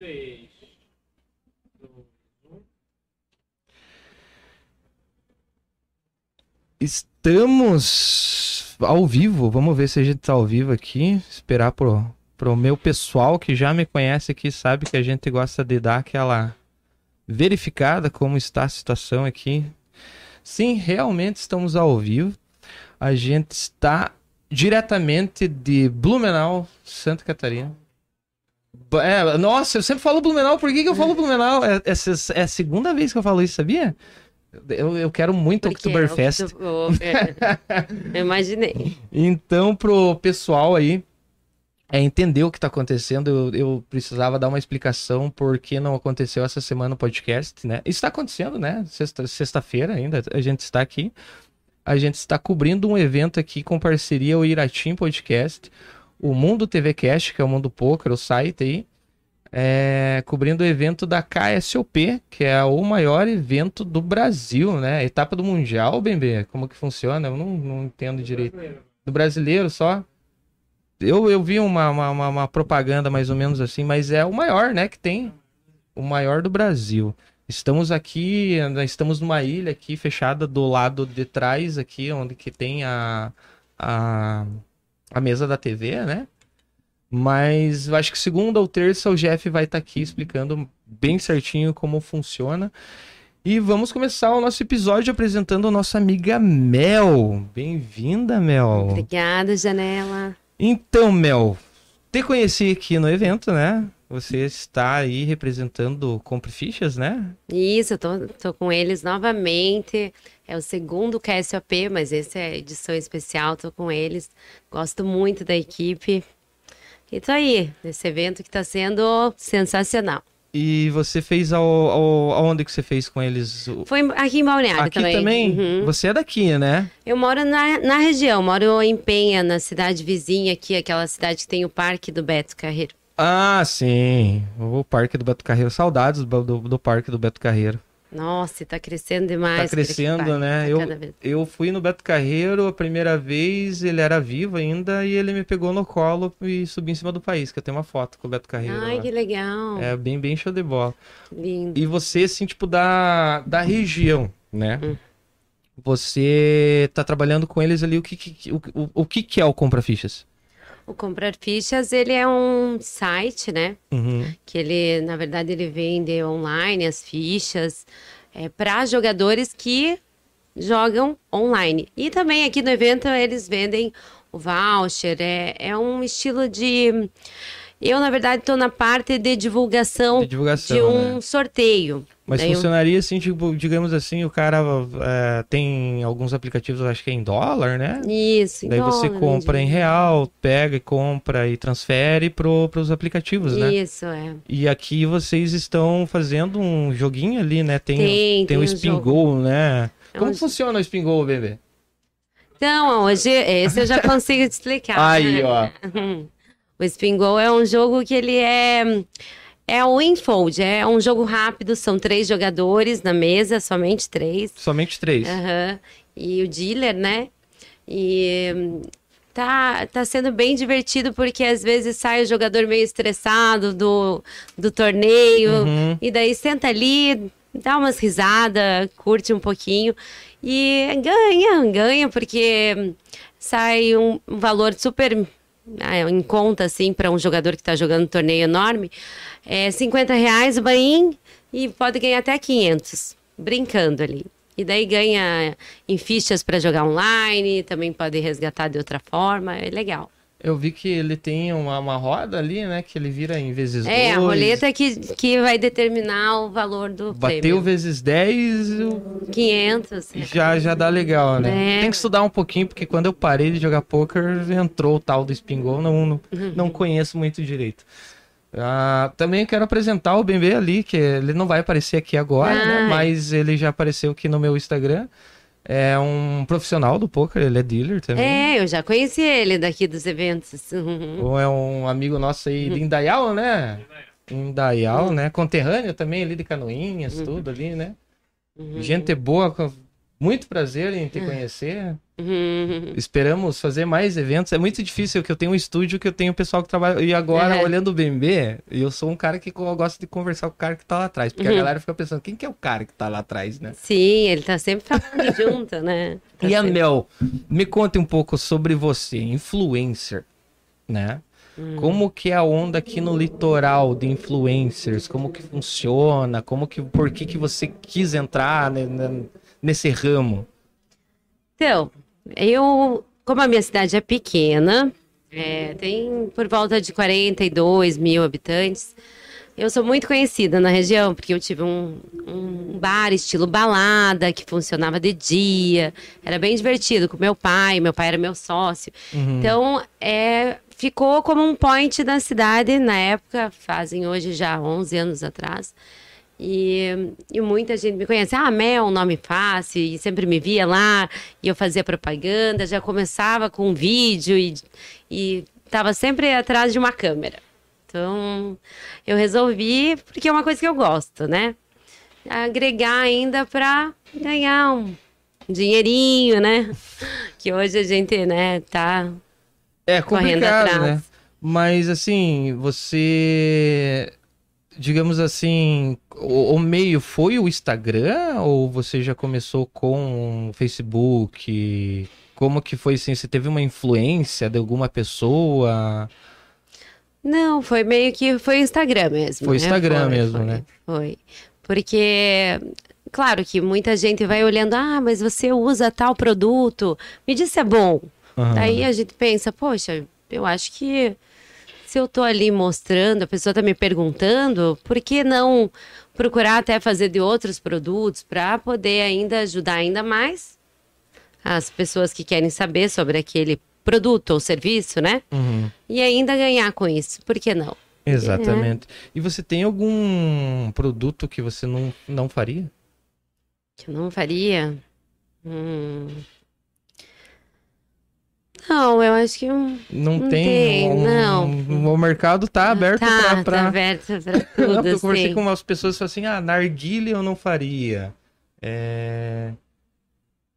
3, 2, 1. Estamos ao vivo. Vamos ver se a gente tá ao vivo aqui. Esperar pro, pro meu pessoal que já me conhece aqui, sabe que a gente gosta de dar aquela verificada como está a situação aqui. Sim, realmente estamos ao vivo. A gente está diretamente de Blumenau, Santa Catarina. É, nossa, eu sempre falo Blumenau. Por que, que eu falo Blumenau? É, essa é a segunda vez que eu falo isso, sabia? Eu, eu quero muito Porque Oktoberfest. o- o- é, eu imaginei. Então, pro pessoal aí é, entender o que tá acontecendo, eu, eu precisava dar uma explicação por que não aconteceu essa semana o podcast, né? Isso tá acontecendo, né? Sexta- Sexta-feira ainda, a gente está aqui. A gente está cobrindo um evento aqui com parceria o Iratim Podcast, o Mundo TV Cast, que é o Mundo Poker, o site aí, é, cobrindo o evento da KSOP, que é o maior evento do Brasil, né? Etapa do Mundial, Bembê, como que funciona? Eu não, não entendo direito do brasileiro só. Eu, eu vi uma, uma, uma- propaganda mais ou menos assim, mas é o maior, né, que tem. O maior do Brasil. Estamos aqui, estamos numa ilha aqui fechada do lado de trás aqui, onde que tem a, a, a mesa da TV, né? Mas acho que segunda ou terça o Jeff vai estar aqui explicando bem certinho como funciona. E vamos começar o nosso episódio apresentando a nossa amiga Mel. Bem-vinda, Mel. Obrigada, Janela. Então, Mel, te conheci aqui no evento, né? Você está aí representando Compre Fichas, né? Isso, eu tô, tô com eles novamente. É o segundo KSOP, mas esse é edição especial, tô com eles. Gosto muito da equipe. E tô aí, nesse evento que tá sendo sensacional. E você fez ao, ao, aonde que você fez com eles? Foi aqui em Balneário Aqui também? Uhum. Você é daqui, né? Eu moro na, na região, moro em Penha, na cidade vizinha aqui, aquela cidade que tem o Parque do Beto Carreiro. Ah, sim. O Parque do Beto Carreiro. Saudades do, do, do Parque do Beto Carreiro. Nossa, tá crescendo demais. Tá crescendo, né? tá Eu, vez- eu fui no Beto Carreiro a primeira vez, ele era vivo ainda, e ele me pegou no colo e subi em cima do país, que eu tenho uma foto com o Beto Carreiro. Ai, lá. que legal. É bem, bem show de bola. Lindo. E você, assim, tipo, da, da região, né? Hum. Você tá trabalhando com eles ali, o que, que- o, o, o que, que é o Compra Fichas? O Comprar Fichas, ele é um site, né? Uhum. Que ele, na verdade, ele vende online as fichas é, para jogadores que jogam online. E também aqui no evento eles vendem o voucher. É, é um estilo de. Eu, na verdade, estou na parte de divulgação De divulgação, de um né? sorteio. Mas Daí eu- funcionaria assim, tipo, digamos assim, o cara é, tem alguns aplicativos, eu acho que é em dólar, né? Isso, Daí você dólar, compra em de- real, pega e compra e transfere pro, pros aplicativos, né? Isso, é. E aqui vocês estão fazendo um joguinho ali, né? Tem, Tem, tem, tem o um Spin jogo. Go, né? É Como um- funciona o Spin Go, bebê? Então, hoje, esse eu já consigo te explicar. Aí, ó. O Spin Go é um jogo que ele é é o Infold, é um jogo rápido, são três jogadores na mesa, somente três. Somente três. Aham. E o dealer, né? E tá, tá sendo bem divertido porque às vezes sai o jogador meio estressado do, do torneio Uhum. e daí senta ali, dá umas risadas, curte um pouquinho e ganha, ganha porque sai um, valor super em conta assim para um jogador que está jogando um torneio enorme, é 50 reais o bain e pode ganhar até 500 brincando ali. E daí ganha em fichas para jogar online, também pode resgatar de outra forma, é legal. Eu vi que ele tem uma, uma roda ali, né? Que ele vira em vezes É, a dois. roleta que, que vai determinar o valor do Bateu prêmio. vezes 10, o- 500. já, já dá legal, né? É. Tem que estudar um pouquinho, porque quando eu parei de jogar poker, entrou o tal do Spin Go, não, não, Uhum. não conheço muito direito. Ah, também quero apresentar o Bembê ali, que ele não vai aparecer aqui agora, né? Ai. Mas ele já apareceu aqui no meu Instagram. É um profissional do poker, ele é dealer também. É, eu já conheci ele daqui dos eventos. Uhum. Ou é um amigo nosso aí de Indaial, né? Indaial, né? Conterrâneo também ali de Canoinhas, tudo ali, né? Uhum. Gente boa, muito prazer em te conhecer. Uhum. Esperamos fazer mais eventos. É muito difícil, que eu tenho um estúdio que eu tenho pessoal que trabalha. E agora, É. olhando o BMB, eu sou um cara que gosta de conversar com o cara que tá lá atrás. Porque a Uhum. galera fica pensando, quem que é o cara que tá lá atrás, né? Sim, ele tá sempre falando junto, né? Tá E a sempre- Mel, me conte um pouco sobre você, influencer, né? Hum. Como que é a onda aqui no litoral de influencers? Como que funciona? Como que, por que que você quis entrar ne- ne- nesse ramo? Então, eu, como a minha cidade é pequena, é, tem por volta de 42 mil habitantes, eu sou muito conhecida na região, porque eu tive um, um bar estilo balada, que funcionava de dia, era bem divertido com meu pai, meu pai era meu sócio. Então, é, ficou como um point da cidade na época, fazem hoje já 11 anos atrás. E, e muita gente me conhece. Ah, Mel, um nome fácil. E sempre me via lá. E eu fazia propaganda. Já começava com um vídeo. E, e tava sempre atrás de uma câmera. Então, eu resolvi, porque é uma coisa que eu gosto, né? Agregar ainda para ganhar um dinheirinho, né? Que hoje a gente, né, tá É correndo atrás. né? Mas assim, você. Digamos assim, o, o meio foi o Instagram ou você já começou com o Facebook? Como que foi assim? Você teve uma influência de alguma pessoa? Não, foi meio que foi o Instagram mesmo. Foi o né? Instagram Foi, mesmo, foi, né? Foi. Porque, claro que muita gente vai olhando, ah, mas você usa tal produto, me diz se é bom. Daí a gente pensa, poxa, eu acho que se eu tô ali mostrando, a pessoa tá me perguntando, por que não procurar até fazer de outros produtos para poder ainda ajudar ainda mais as pessoas que querem saber sobre aquele produto ou serviço, né? Uhum. E ainda ganhar com isso. Por que não? Exatamente. E você tem algum produto que você não, não faria? Que eu não faria? Hum. Não, eu acho que um... Não, Não tem. tem, um- não. O mercado tá aberto tá, pra. pra... tá aberto pra Não, tudo, porque eu conversei com umas pessoas e falaram assim: ah, narguilha eu não faria. É.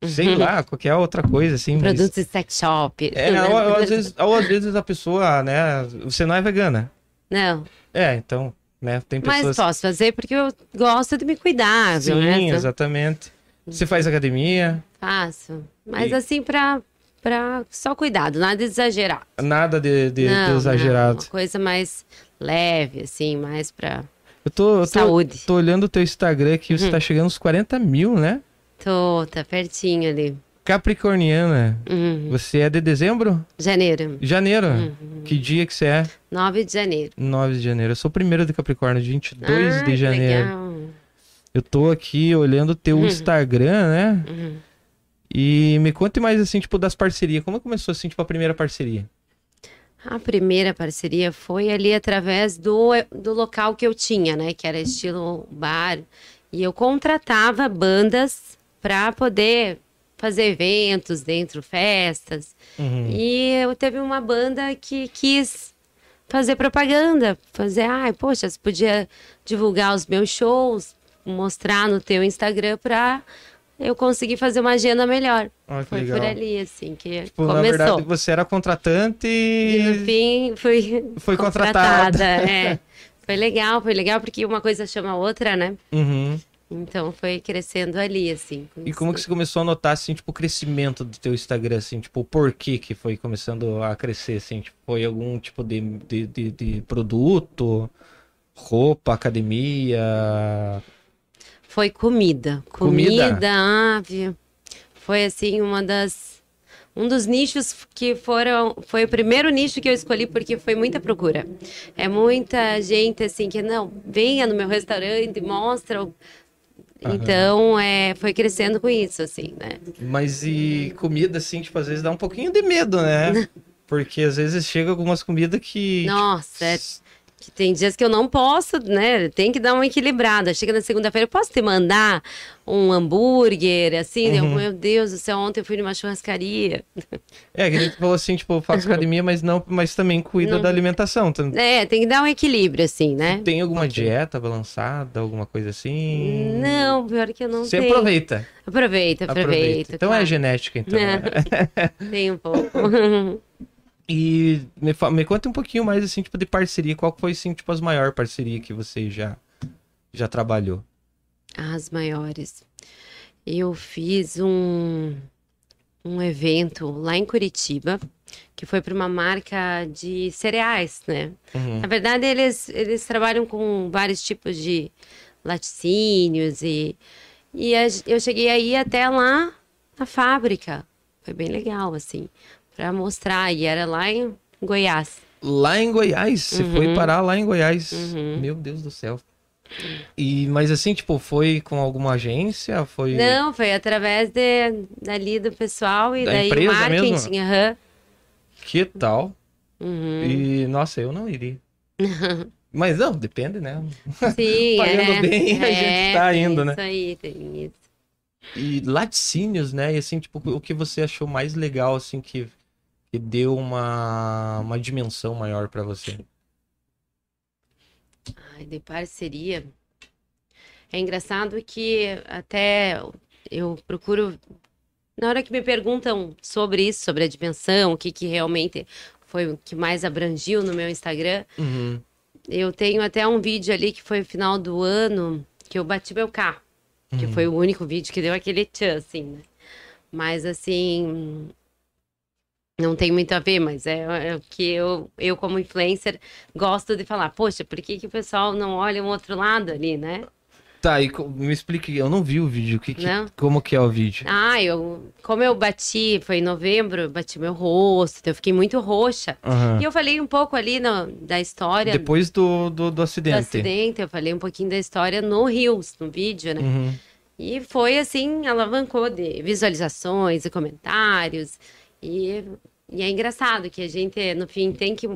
Sei Uhum. lá, qualquer outra coisa, assim. mas- Produtos de sex shop. É, ou, ou às vezes, ou às vezes a pessoa, né? Você não é vegana. Não, É, então, né? Tem mas pessoas. posso fazer porque eu gosto de me cuidar? Sim, né? exatamente. Você faz academia, Faço. Mas E- assim, pra, pra só cuidado, nada de exagerar. nada de, de- de Não, exagerado. não, uma coisa mais leve, assim, mais pra Eu tô, eu tô, saúde. tô olhando o teu Instagram aqui, você Uhum. tá chegando aos 40 mil, né? Tô, tá pertinho ali. Capricorniana. Uhum. Você é de dezembro? Janeiro, Janeiro. Uhum. Que dia que você é? 9 de janeiro. 9 de janeiro. Eu sou o primeiro de Capricórnio, 22 Ah, de janeiro. legal. Eu tô aqui olhando o teu Uhum. Instagram, né? Uhum. E me conte mais, assim, tipo, das parcerias. Como começou, assim, tipo, a primeira parceria? A primeira parceria foi ali através do, do local que eu tinha, né? Que era estilo bar. E eu contratava bandas para poder fazer eventos dentro, festas. Uhum. E eu teve uma banda que quis fazer propaganda, fazer, ai, poxa, você podia divulgar os meus shows, mostrar no teu Instagram para eu conseguir fazer uma agenda melhor. Que Foi legal. por ali, assim, que Tipo, na começou. verdade, você era contratante E e... no fim fui Foi contratada. é. Foi legal, foi legal porque uma coisa chama a outra, né? Uhum. Então foi crescendo ali, assim. com E como que você começou a notar, assim, tipo, o crescimento do teu Instagram, assim, tipo, o porquê que foi começando a crescer, assim, tipo, foi algum tipo de, de, de, de produto, roupa, academia... Foi comida. Comida? Comida, ave. Foi assim uma das um dos nichos que foram foi o primeiro nicho que eu escolhi porque foi muita procura. É muita gente assim que não, venha no meu restaurante, mostra. Aham. Então, é, foi crescendo com isso assim, né? Mas e comida, assim, tipo, às vezes dá um pouquinho de medo, né? Porque às vezes chega algumas comidas que... Nossa, é- Que tem dias que eu não posso, né? Tem que dar uma equilibrada. Chega na segunda-feira, eu posso te mandar um hambúrguer, assim? Eu, Uhum. meu Deus do céu, ontem eu fui numa churrascaria. É, que a gente falou assim, tipo, eu faço academia, mas não, mas também cuida Não. da alimentação. É, tem que dar um equilíbrio, assim, né? Tem alguma dieta balançada, alguma coisa assim? Não, pior que eu não Você tenho. aproveita. Aproveita, aproveita. Então é claro. genética, então. É. né? Tem um pouco. E me, me conta um pouquinho mais, assim, tipo, de parceria. Qual foi, assim, tipo, as maiores parcerias que você já, já trabalhou? As maiores. Eu fiz um, um evento lá em Curitiba, que foi para uma marca de cereais, né? Uhum. Na verdade, eles, eles trabalham com vários tipos de laticínios e, e eu cheguei aí até lá na fábrica. Foi bem legal, assim, para mostrar. E era lá em Goiás. Lá em Goiás, você Uhum. foi parar lá em Goiás. Uhum. Meu Deus do céu. E, mas assim, tipo, foi com alguma agência? Foi. Não, foi através de, dali do pessoal e Da daí empresa marketing. mesmo? aham. Que tal? Uhum. E, nossa, eu não iria. Mas não, depende, né? Sim, Pagando é. bem, a É, gente tá indo, né? Isso aí, tem isso. E laticínios, né? E assim, tipo, o que você achou mais legal, assim, que, que deu uma, uma dimensão maior pra você? Ai, de parceria. É engraçado que até eu procuro. Na hora que me perguntam sobre isso, sobre a dimensão, o que, que realmente foi o que mais abrangiu no meu Instagram, Uhum. eu tenho até um vídeo ali que foi no final do ano que eu bati meu carro. Que Uhum. foi o único vídeo que deu aquele tchan, assim, né? Mas assim. Não tem muito a ver, mas é, é o que eu, eu, como influencer, gosto de falar. Poxa, por que, que o pessoal não olha um outro lado ali, né? Tá, e me explique, eu não vi o vídeo. Que, que- como que é o vídeo? Ah, eu. Como eu bati, foi em novembro, bati meu rosto, então eu fiquei muito roxa. Aham. E eu falei um pouco ali no- da história Depois do, do, do do acidente. acidente, eu falei um pouquinho da história no Reels, no vídeo, né? Uhum. E foi assim, alavancou de visualizações e comentários. E, e é engraçado que a gente, no fim, tem que,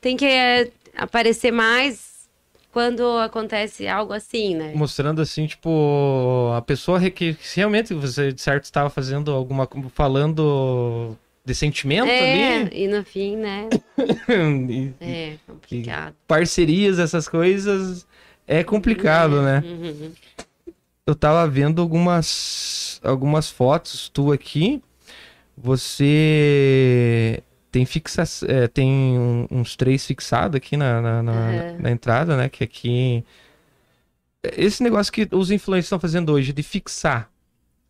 tem que eh, aparecer mais quando acontece algo assim, né? Mostrando assim, tipo, a pessoa que realmente você, de certo, estava fazendo alguma. falando de sentimento É, ali. e no fim, né? E- É complicado. parcerias, essas coisas, é complicado, né? Uhum. Eu tava vendo algumas, algumas fotos tu aqui. Você tem fixa, é, tem um- uns três fixados aqui na, na, na- Aham. na entrada, né? Que aqui. Esse negócio que os influencers estão fazendo hoje de fixar.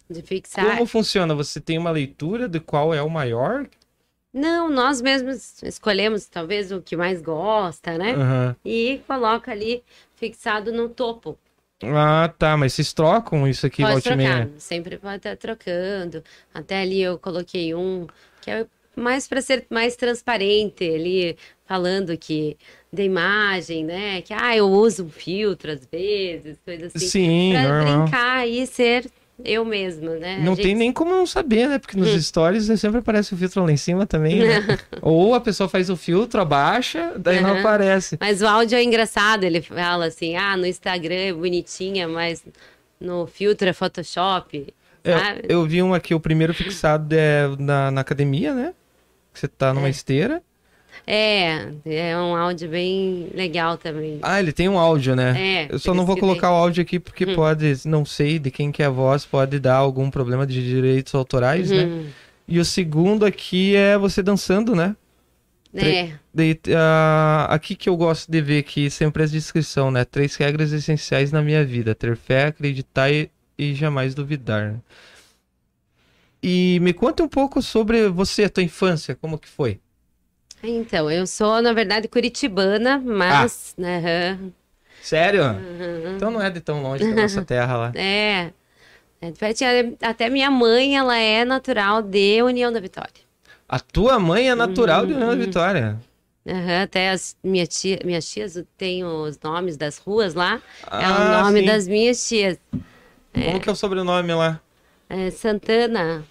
De fixar. Como funciona? Você tem uma leitura de qual é o maior? Não, nós mesmos escolhemos talvez o que mais gosta, né? Aham. E coloca ali fixado no topo. Ah, tá. Mas vocês trocam isso aqui, Pode trocar, meia? sempre pode estar trocando. Até ali eu coloquei um que é mais para ser mais transparente ali, falando que da imagem, né? Que ah, eu uso um filtro às vezes, coisa assim. Sim, pra normal. brincar e ser eu mesma, né? Não gente- tem nem como não saber, né? Porque nos stories né, sempre aparece o filtro lá em cima também, né? Ou a pessoa faz o filtro, abaixa, daí não Aham. aparece. Mas o áudio é engraçado, ele fala assim, ah, no Instagram é bonitinha, mas no filtro é Photoshop, É, sabe? eu vi um aqui, o primeiro fixado é na, na academia, né? Você tá numa É. esteira. É, é um áudio bem legal também. Ah, ele tem um áudio, né? É, Eu só não vou colocar tem. o áudio aqui porque Hum. pode, não sei de quem que é a voz, pode dar algum problema de direitos autorais, né? Uhum. E o segundo aqui é você dançando, né? É, Daí, ah, aqui que eu gosto de ver que sempre as descrição, né? Três regras essenciais na minha vida: ter fé, acreditar e, e jamais duvidar. né? E me conta um pouco sobre você, a tua infância, como que foi? Então, eu sou, na verdade, curitibana, mas, Ah. aham, Sério? aham. Então não é de tão longe da nossa terra lá. é, é, pertinho, até minha mãe, ela é natural de União da Vitória. A tua mãe é natural de União da Uhum. Vitória. Aham, até as minha tia, minhas tias têm os nomes das ruas lá, é Ah, o nome sim. das minhas tias. Como que é o sobrenome lá? É Santana,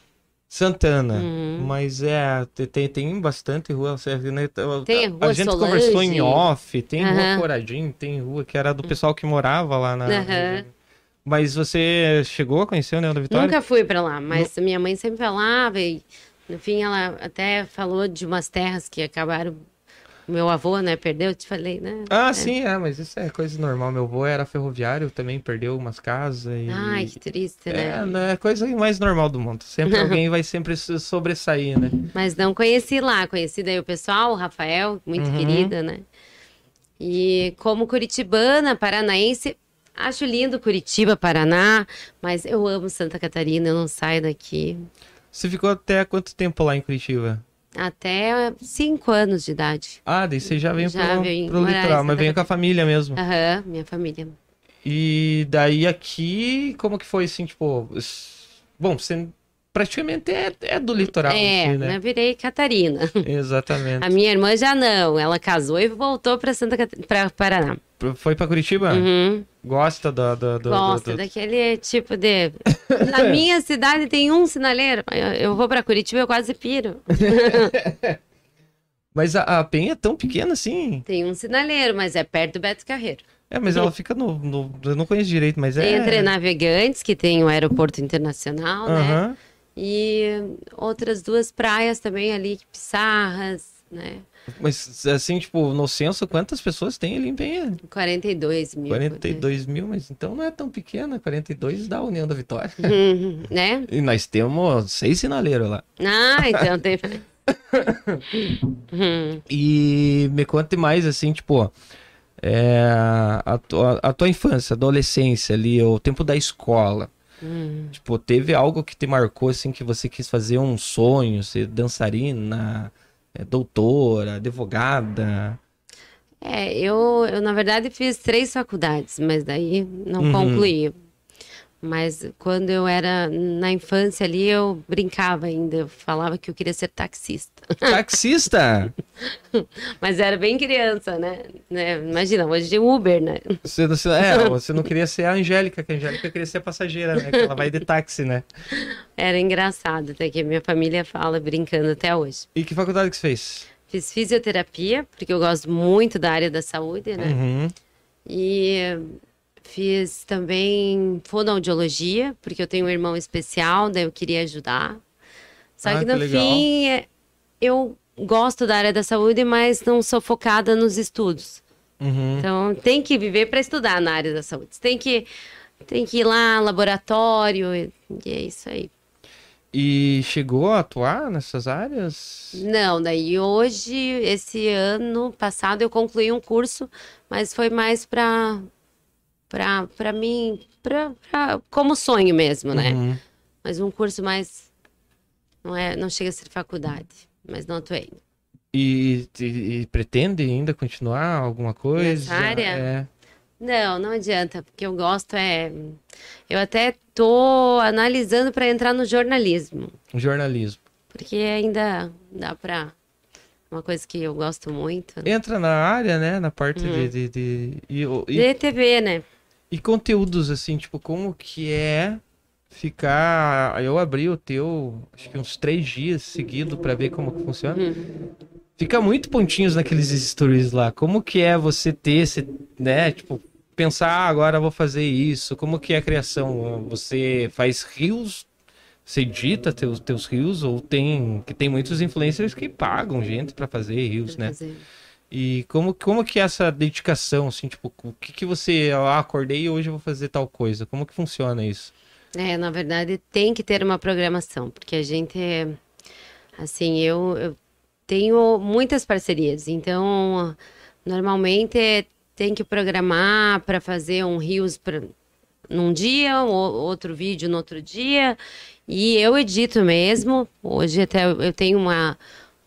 Santana. Uhum. Mas é, te- tem, tem bastante rua. Né, Tem a, rua a gente Solange. conversou em off, tem rua Aham. Coradinho, tem rua que era do pessoal que morava lá na. Aham. Mas você chegou a conhecer o Leão da Vitória? Nunca fui pra lá, mas minha mãe sempre falava e no fim ela até falou de umas terras que acabaram. Meu avô, né, perdeu, te falei, né? Ah, sim, é, mas isso é coisa normal. Meu avô era ferroviário, também perdeu umas casas e. Ai, que triste, É, né? é coisa mais normal do mundo. Sempre alguém vai sempre se sobressair, né? Mas não conheci lá, conheci daí o pessoal, o Rafael, muito Uhum. querida, né? E como curitibana, paranaense, acho lindo Curitiba, Paraná, mas eu amo Santa Catarina, eu não saio daqui. Você ficou até quanto tempo lá em Curitiba? Até cinco anos de idade. Ah, daí você já veio Já pro, vim pro litoral, mas veio com a família mesmo. Aham, minha família. E daí aqui, como que foi assim, tipo. Bom, você praticamente é, é do litoral, é, assim, né? eu virei Catarina. Exatamente. A minha irmã já não, ela casou e voltou para Santa Cat... para Paraná. Foi pra Curitiba? Uhum. Gosta do. do, do, Gosta do- daquele tipo de. Na minha cidade tem um sinaleiro. Eu, eu vou para Curitiba, eu quase piro. Mas a, a Penha é tão pequena assim. Tem um sinaleiro, mas é perto do Beto Carreiro. É, mas ela fica no, no- Eu não conheço direito, mas é. Entre navegantes, que tem o aeroporto internacional, né? E outras duas praias também ali, Pissarras, né? Mas assim, tipo, no censo, quantas pessoas tem ali em Penha? 42 mil. 42 mil, mas então não é tão pequena. 42 da União da Vitória. Uhum, né? E nós temos seis sinaleiros lá. Ah, então tem. Uhum. E me conte mais, assim, tipo, é, a, tua, a tua infância, adolescência ali, o tempo da escola. Hum. Tipo, teve algo que te marcou, assim, que você quis fazer um sonho, ser dançarina, é, doutora, advogada? É, eu, eu na verdade fiz três faculdades, mas daí não Uhum. concluí. Mas quando eu era na infância ali, eu brincava ainda, eu falava que eu queria ser taxista. Taxista? Mas era bem criança, né? né? Imagina, hoje de Uber, né? Você, você, é, você não queria ser a Angélica, que a Angélica queria ser a passageira, né? Que ela vai de táxi, né? Era engraçado, até que minha família fala brincando até hoje. E que faculdade que você fez? Fiz fisioterapia, porque eu gosto muito da área da saúde, né? Uhum. E fiz também fonoaudiologia, porque eu tenho um irmão especial, daí eu queria ajudar. Só Ah, que que no legal. fim, é- eu gosto da área da saúde, mas não sou focada nos estudos. Uhum. Então, tem que viver para estudar na área da saúde. Tem que, tem que ir lá, laboratório, e, e é isso aí. E chegou a atuar nessas áreas? Não, daí hoje, esse ano passado, eu concluí um curso, mas foi mais para para para mim, pra, pra- como sonho mesmo, né? Uhum. Mas um curso mais não é, não chega a ser faculdade, mas não atuei. E, e- e pretende ainda continuar alguma coisa? Nessa área? É. Não, não adianta, porque eu gosto é eu até tô analisando para entrar no jornalismo, Jornalismo. porque ainda dá para uma coisa que eu gosto muito. Entra na área, né? Na parte Uhum. de. de, de- e, e, De TV, né? E conteúdos, assim, tipo, como que é ficar. Eu abri o teu, acho que uns três dias seguido pra ver como que funciona. Uhum. Fica muito pontinhos naqueles stories lá. Como que é você ter esse, né? Tipo, pensar, ah, agora eu vou fazer isso. Como que é a criação? Você faz rios? Você edita teus, teus rios? Ou tem. Que tem muitos influencers que pagam gente pra fazer rios, né? fazer. E como, como que é essa dedicação, assim, tipo, o que que você, ah, acordei e hoje eu vou fazer tal coisa? Como que funciona isso? É, na verdade, tem que ter uma programação, porque a gente, assim, eu, eu tenho muitas parcerias, então, normalmente tem que programar para fazer um Rios pra, num dia, o- outro vídeo no outro dia, e eu edito mesmo. Hoje até eu tenho uma,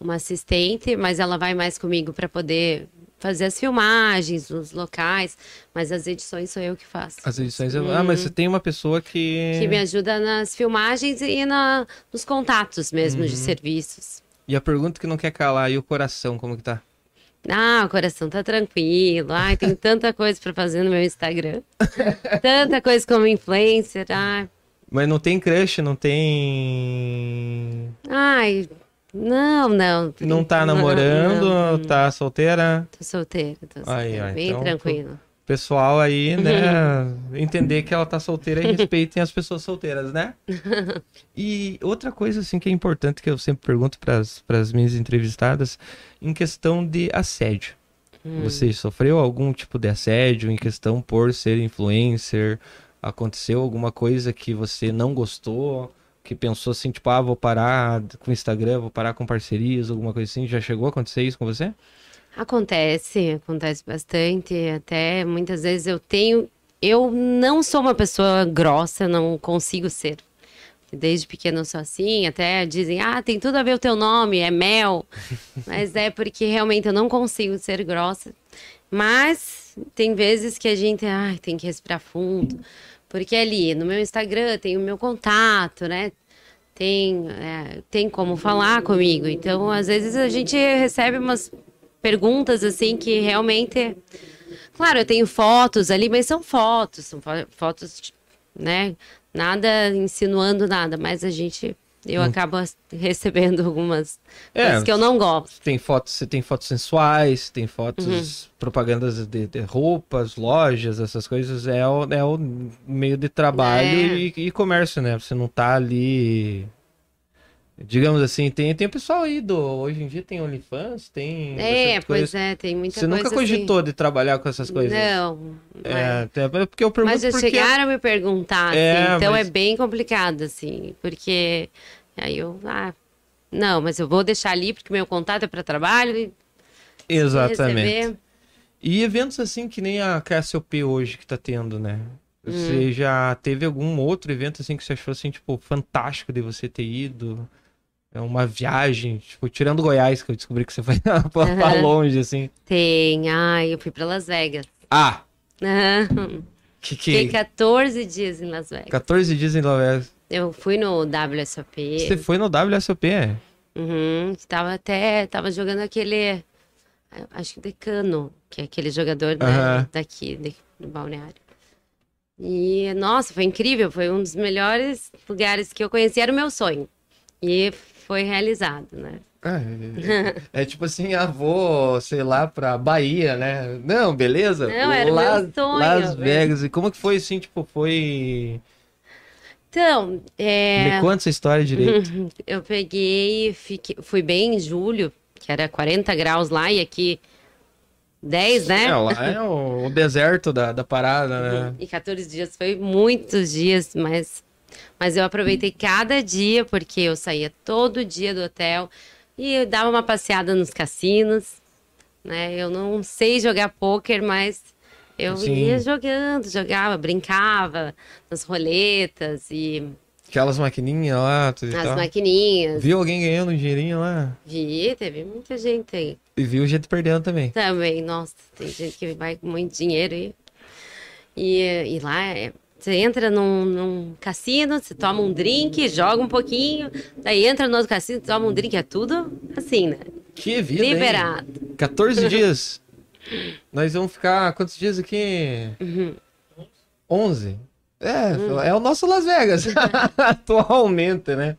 uma assistente, mas ela vai mais comigo para poder fazer as filmagens, os locais, mas as edições sou eu que faço. As edições. Ah, mas você tem uma pessoa que. Uhum. Que me ajuda nas filmagens e na, nos contatos mesmo Uhum. de serviços. E a pergunta que não quer calar, e o coração, como que tá? Ah, o coração tá tranquilo. Ai, tem tanta coisa para fazer no meu Instagram. tanta coisa como influencer. Ai, Mas não tem crush, não tem. Ai, não, não. Não tá namorando, não, não. tá solteira? Tô solteira, tô solteira. Aí, ó, bem então, tranquilo. Pessoal aí, né? entender que ela tá solteira e respeitem as pessoas solteiras, né? E outra coisa, assim, que é importante que eu sempre pergunto para as minhas entrevistadas, em questão de assédio. Hum. Você sofreu algum tipo de assédio em questão por ser influencer? Aconteceu alguma coisa que você não gostou? Que pensou assim, tipo, ah, vou parar com o Instagram, vou parar com parcerias, alguma coisa assim? Já chegou a acontecer isso com você? Acontece, acontece bastante. Até muitas vezes eu tenho. Eu não sou uma pessoa grossa, não consigo ser. Desde pequena eu sou assim, até dizem, ah, tem tudo a ver o teu nome, é Mel. Mas é porque realmente eu não consigo ser grossa. Mas tem vezes que a gente ai, tem que respirar fundo. Porque ali no meu Instagram tem o meu contato, né? Tem, é, tem como falar comigo. Então, às vezes a gente recebe umas perguntas assim que realmente. Claro, eu tenho fotos ali, mas são fotos, são fo- fotos, né? Nada insinuando nada, mas a gente. Eu Hum. acabo recebendo algumas É, coisas que eu não gosto. Tem fotos, você tem fotos sensuais, tem fotos, Uhum. propagandas de, de roupas, lojas, essas coisas. É o, é o meio de trabalho É. e, e comércio, né? Você não tá ali. Digamos assim, tem, tem o pessoal aí do. Hoje em dia tem OnlyFans, tem. É, pois coisa. é, tem muita Você coisa nunca cogitou de trabalhar com essas assim. coisas? Não. É, é. até porque eu pergunto Mas já porque... chegaram a me perguntar, É, assim, então mas- é bem complicado, assim, porque aí eu, ah, não, mas eu vou deixar ali porque meu contato é para trabalho e Exatamente. E eventos assim que nem a KSOP hoje que tá tendo, né? Você Hum. já teve algum outro evento assim que você achou assim, tipo, fantástico de você ter ido? É uma viagem, tipo, tirando Goiás, que eu descobri que você foi pra, pra Aham. longe, assim. Tem, ai, eu fui para Las Vegas. Ah, Aham. que Fiquei que... 14 dias em Las Vegas. 14 dias em Las Vegas. Eu fui no WSOP. Você foi no WSOP, é? Uhum, tava até, tava jogando aquele, acho que Decano, que é aquele jogador né, daqui, de- do balneário. E, nossa, foi incrível, foi um dos melhores lugares que eu conheci, era o meu sonho. E foi realizado, né? É, é tipo assim, vou, sei lá, pra Bahia, né? Não, beleza? Não, era o Las, meu sonho, Las velho. Vegas. E como que foi assim, tipo, foi... Então, é, Me conta essa história direito. eu peguei, fiquei, fui bem em julho, que era 40 graus lá, e aqui 10, né? É, lá é o, o deserto da, da parada, né? E 14 dias foi muitos dias, mas, mas eu aproveitei cada dia, porque eu saía todo dia do hotel e eu dava uma passeada nos cassinos, né? Eu não sei jogar pôquer, mas eu Sim. ia jogando, jogava, brincava nas roletas e Aquelas maquininhas lá, tudo e nas tal. maquininhas. Viu alguém ganhando um dinheirinho lá? Vi, teve muita gente aí. E viu gente perdendo também. Também, nossa, tem gente que vai com muito dinheiro aí. E, e lá, é- você entra num, num cassino, você toma um drink, joga um pouquinho, daí entra no outro cassino, toma um drink, é tudo assim, né? Que vida, hein? Liberado. 14 dias. Nós vamos ficar quantos dias aqui? Uhum. 11. É, Hum. é o nosso Las Vegas. Atualmente, né?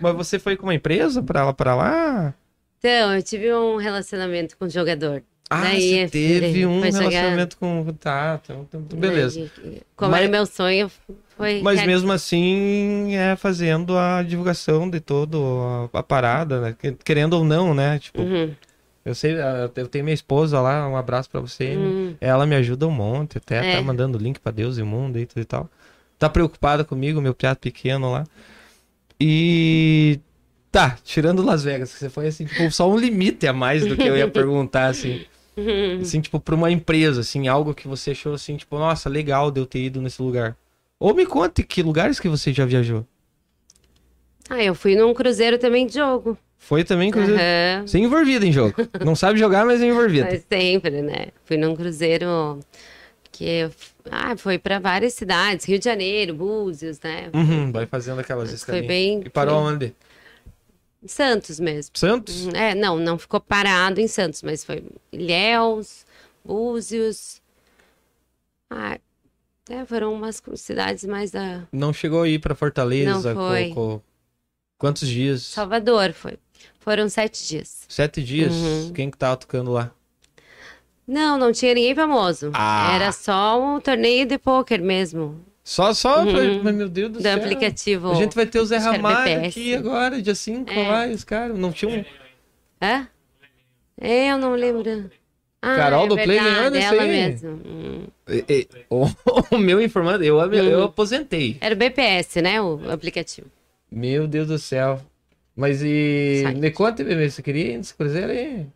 Mas você foi com uma empresa pra lá, pra lá? Então, eu tive um relacionamento com o jogador. Ah, Daí, você teve um relacionamento com... Tá, então, então, beleza. Daí, Como Mas- era meu sonho, foi. Mas mesmo assim, é fazendo a divulgação de todo a, parada, né? Que- Querendo ou não, né? Tipo, Uhum. eu sei, eu tenho minha esposa lá, um abraço pra você. Hum. Ela me ajuda um monte, até É. tá mandando link pra Deus e o mundo e tudo e tal. Tá preocupada comigo, meu piado pequeno lá. E tá, tirando Las Vegas, que você foi assim, tipo, só um limite a mais do que eu ia perguntar, assim. Uhum. Assim, tipo, pra uma empresa, assim, algo que você achou assim, tipo, nossa, legal de eu ter ido nesse lugar. Ou me conte que lugares que você já viajou. Ah, eu fui num cruzeiro também de jogo. Foi também, inclusive. Aham. Você é envolvido em jogo. Não sabe jogar, mas é envolvido. Mas sempre, né? Fui num cruzeiro que ah, foi para várias cidades, Rio de Janeiro, Búzios, né? Uhum, vai fazendo aquelas Mas foi escalinhas. bem- E parou onde? Santos mesmo. Santos? É, não, não ficou parado em Santos, mas foi Ilhéus, Búzios. Ah, É, foram umas cidades mais da. Não chegou aí pra Fortaleza? Não foi. co- co- Quantos dias? Salvador foi. Foram sete dias. Sete dias? Uhum. Quem que tava tocando lá? Não, não tinha ninguém famoso. Ah. Era só um torneio de pôquer mesmo. Só, só, Uhum. pra- meu Deus do, Do céu. aplicativo. A gente vai ter o Zé Ramalho BPS. aqui agora, dia 5, É. lá, os caras não tinham... Hã? É, eu não lembro. Ah, Carol é do Play verdade, ganhou nesse ela aí? mesmo. Hum. E- e- O, o meu informando, eu, eu Uhum. aposentei. Era o BPS, né? O aplicativo. Meu Deus do céu. Mas e... Site. Me conta, bebê, você queria ir nesse cruzeiro aí?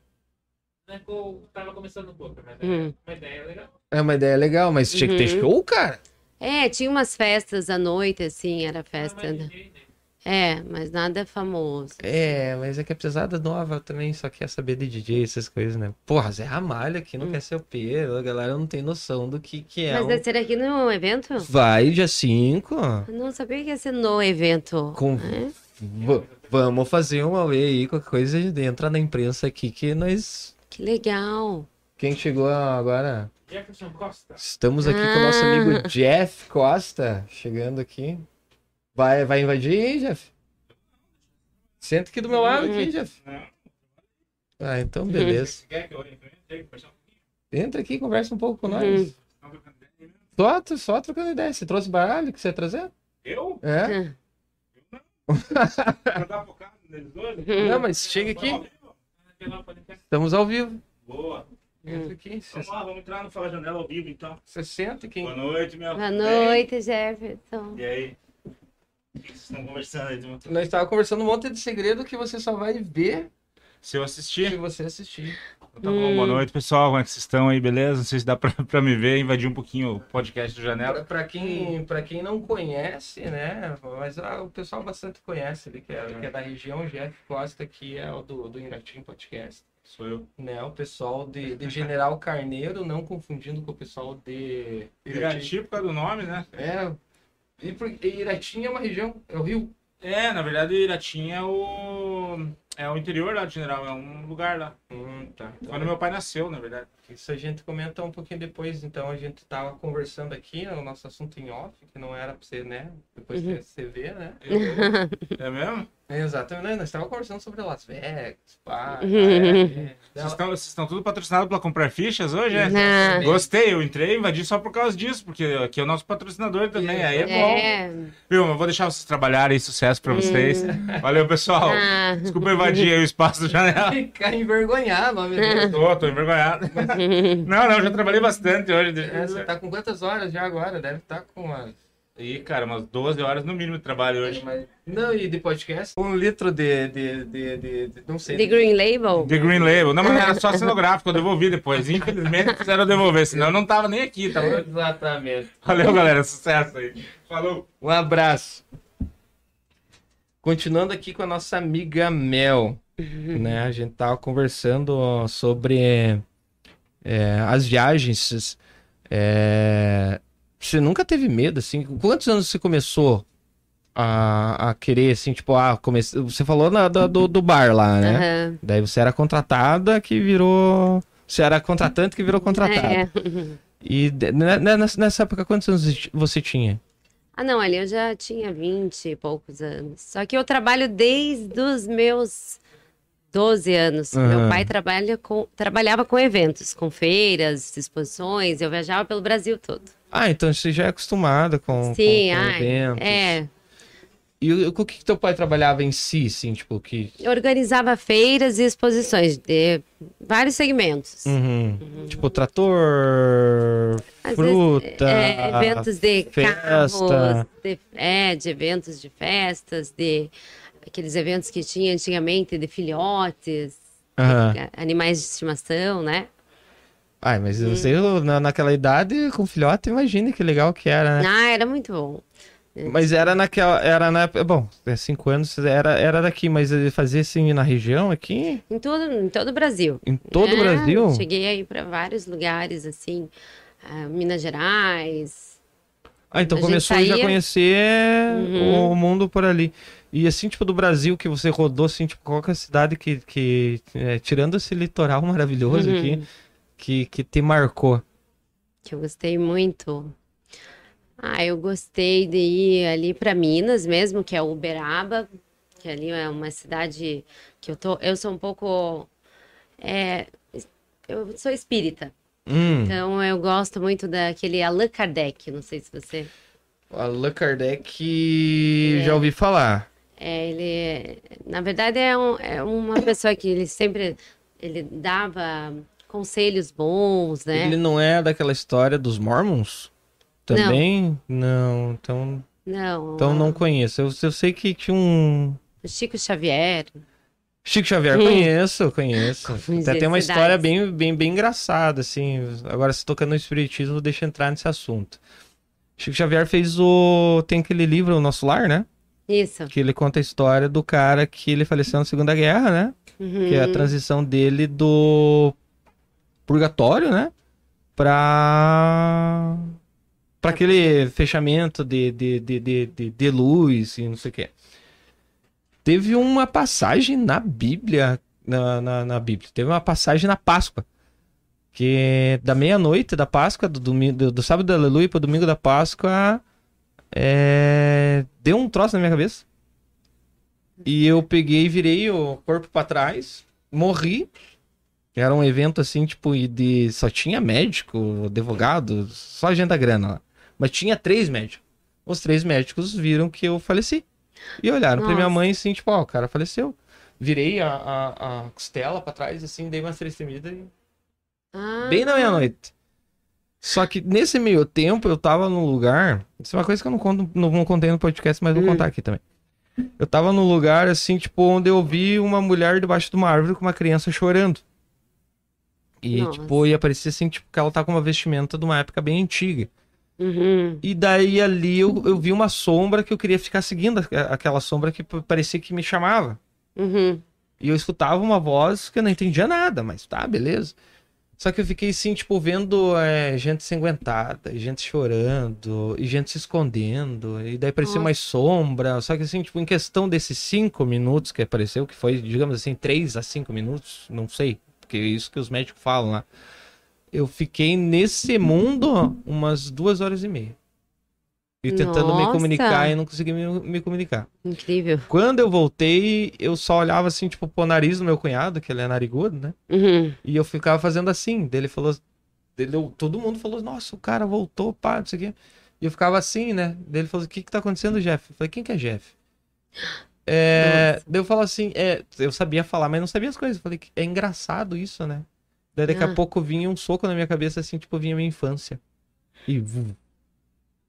Não é que eu tava começando um pouco, mas Hum. é uma ideia legal. É uma ideia legal, mas tinha que ter Uhum. show, cara. É, tinha umas festas à noite, assim, era festa. Mas né? DJ, né? É, mas nada famoso. É, mas é que a pesada nova também só quer saber de DJ, essas coisas, né? Porra, Zé Ramalho aqui não quer ser o P, a galera não tem noção do que, que é. Mas um- vai ser aqui no evento? Vai, dia 5. Eu não sabia que ia ser no evento. Com... É? Vamos fazer uma way aí, qualquer coisa, entra na imprensa aqui que nós. Que legal. Quem chegou agora? Jefferson Costa. Estamos aqui com o nosso Ah. amigo Jeff Costa, chegando aqui. Vai, vai invadir aí, Jeff? Senta aqui do meu lado, aqui, Jeff. Não. Ah, então beleza. Eu? Entra aqui, conversa um pouco com nós. Não, mesmo. Só, só trocando ideia. Você trouxe baralho que você ia trazer? Eu? É? Focado neles dois? Não, mas chega aqui. Estamos ao vivo. Boa. Entra aqui. Vamos lá, vamos entrar no Fala Janela ao vivo então. Você senta aqui. Boa noite, meu. Boa noite, Jefferson. E aí? O que vocês estão conversando aí? turma? Nós estávamos conversando um monte de segredo que você só vai ver Se eu se assistir. você assistir. Tá bom, boa noite, pessoal. Como é que vocês estão aí, beleza? Não sei se dá pra, pra me ver, invadir um pouquinho o podcast do Janela. Pra, pra quem, pra quem não conhece, né? Mas ah, o pessoal bastante conhece ele, que é, que é da região. O Jeff Costa, que é o do, do Podcast. Sou eu. Né? O pessoal de, de General Carneiro, não confundindo com o pessoal de Irati por causa do nome, né? É. E por- e Iratim é uma região, é o Rio. É, na verdade, Iratim é o. É o interior lá de General, é um lugar lá. Hum, tá. Quando meu pai nasceu, na verdade. Isso a gente comenta um pouquinho depois. Então a gente tava conversando aqui, né, o nosso assunto em off, que não era pra você, né? Depois Uhum. você- você vê, né? É mesmo? Exatamente, né? Nós estávamos conversando sobre Las Vegas, pá. Uhum. é, é. Vocês estão, vocês estão tudo patrocinados para comprar fichas hoje, é? Não. Gostei, eu entrei e invadi só por causa disso, porque aqui é o nosso patrocinador também, aí é bom. É. Viu, eu vou deixar vocês trabalharem, sucesso pra vocês. Valeu, pessoal. Ah. Desculpa invadir aí o espaço do janela. Ficar envergonhado, meu Deus. Tô, tô envergonhado. Não, não, já trabalhei bastante hoje. É, tá com quantas horas já agora? Deve estar com umas. Ih, cara, umas 12 horas no mínimo de trabalho hoje. Mas- Não, e de podcast? Um litro de. de, de, de, de- não sei. The Green Label? The Green Label. Não, mas era só cenográfico, eu devolvi depois. Infelizmente fizeram devolver, senão eu não tava nem aqui, tá bom? Exatamente. Valeu, galera. Sucesso aí. Falou. Um abraço. Continuando aqui com a nossa amiga Mel, né? A gente tava conversando ó, sobre é, as viagens. é, Você nunca teve medo, assim? Quantos anos você começou a, a querer, assim, tipo, ah, comece... você falou na- do, do, do bar lá, né? Aham. Daí você era contratada que virou. Você era contratante que virou contratada. É. E ne- nessa nessa época, quantos anos você tinha? Ah, não, ali eu já tinha 20 e poucos anos. Só que eu trabalho desde os meus 12 anos. Aham. Meu pai trabalha com, trabalhava com eventos, com feiras, exposições. Eu viajava pelo Brasil todo. Ah, então você já é acostumada com, Sim, com, com ai, eventos. é. E o, o que, que teu pai trabalhava em si, assim, tipo, que... Eu organizava feiras e exposições de vários segmentos. Uhum. Tipo, trator, Às fruta, vezes, é, eventos de festa. carros, de, é, de eventos de festas, de aqueles eventos que tinha antigamente de filhotes, a- animais de estimação, né? Ai, mas você, na, naquela idade, com filhote, imagina que legal que era, né? Ah, era muito bom. Mas era naquela, era na bom, é cinco anos, era, era daqui, mas fazia assim na região aqui, Em todo, em todo o Brasil. em todo o É, Brasil? Cheguei aí para vários lugares, assim, ah, Minas Gerais. Ah, então começou já a saía- conhecer Uhum. o mundo por ali. E assim, tipo, do Brasil que você rodou, assim, tipo, qual que é a cidade que, que é, tirando esse litoral maravilhoso Uhum. aqui, que, que te marcou? que eu gostei muito. Ah, eu gostei de ir ali para Minas mesmo, que é Uberaba, que ali é uma cidade que eu tô, eu sou um pouco é, eu sou espírita. Hum, Então eu gosto muito daquele Allan Kardec, não sei se você Allan Kardec, já ouvi falar. É, ele, na verdade, é, um- é uma pessoa que ele sempre ele dava conselhos bons, né? Ele não é daquela história dos Mormons? Também? Não, então, Não, então não conheço. Eu, eu sei que tinha um. o Chico Xavier. Chico Xavier, conheço, conheço. Até tem uma história bem, bem, bem engraçada, assim. Agora, se tocando no Espiritismo, deixa eu entrar nesse assunto. Chico Xavier fez o. Tem aquele livro, O Nosso Lar, né? Isso. Que ele conta a história do cara que ele faleceu na Segunda Guerra, né? Uhum. Que é a transição dele do purgatório, né? Pra. Pra aquele fechamento de, de, de, de, de, de luz e não sei o que. Teve uma passagem na Bíblia. Na, na, na Bíblia. Teve uma passagem na Páscoa. Que da meia-noite da Páscoa, do, domingo, do, do sábado da Aleluia pro domingo da Páscoa. É, Deu um troço na minha cabeça. E eu peguei e virei o corpo pra trás, morri. Era um evento assim, tipo, e de. Só tinha médico, advogado, só gente da grana lá. Mas tinha três médicos. Os três médicos viram que eu faleci. E olharam pra minha mãe assim, tipo, ó, o cara faleceu. Virei a, a, a costela pra trás, assim, dei umas três tremidas e Ah, bem na meia-noite. Só que nesse meio tempo eu tava num lugar. Isso é uma coisa que eu não conto, não, não contei no podcast, mas vou Hum. contar aqui também. Eu tava num lugar assim, tipo, onde eu vi uma mulher debaixo de uma árvore com uma criança chorando. E, Nossa. tipo, ia parecer assim, tipo, que ela tá com uma vestimenta de uma época bem antiga. Uhum. E daí ali eu, eu vi uma sombra que eu queria ficar seguindo, aquela sombra que parecia que me chamava. Uhum. E eu escutava uma voz que eu não entendia nada, mas tá, beleza. Só que eu fiquei assim, tipo, vendo é, gente ensanguentada, gente chorando, e gente se escondendo, e daí Nossa. mais sombra. Só que assim, tipo, em questão desses cinco minutos que apareceu, que foi, digamos assim, três a cinco minutos, não sei, porque é isso que os médicos falam lá. Eu fiquei nesse mundo umas duas horas e meia. E tentando me Nossa. comunicar e não consegui me, me comunicar. Incrível. Quando eu voltei, eu só olhava assim, tipo, pro nariz do meu cunhado, que ele é narigudo, né? Uhum. E eu ficava fazendo assim. Daí ele falou. Dele, todo mundo falou, nossa, o cara voltou, pá, não sei o quê. E eu ficava assim, né? Daí ele falou, o que que tá acontecendo, Jeff? Eu falei, quem que é Jeff? É, Nossa. daí eu falo assim, é, eu sabia falar, mas não sabia as coisas. Eu falei, é engraçado isso, né? Daí daqui a Ah. pouco vinha um soco na minha cabeça, assim, tipo, vinha minha infância. E, vu.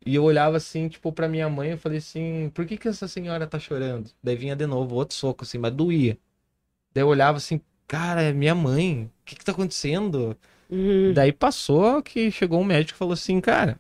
E eu olhava assim, tipo, pra minha mãe, eu falei assim, por que que essa senhora tá chorando? Daí vinha de novo, outro soco, assim, mas doía. Daí eu olhava assim, cara, é minha mãe, o que que tá acontecendo? Uhum. Daí passou que chegou um médico e falou assim, cara,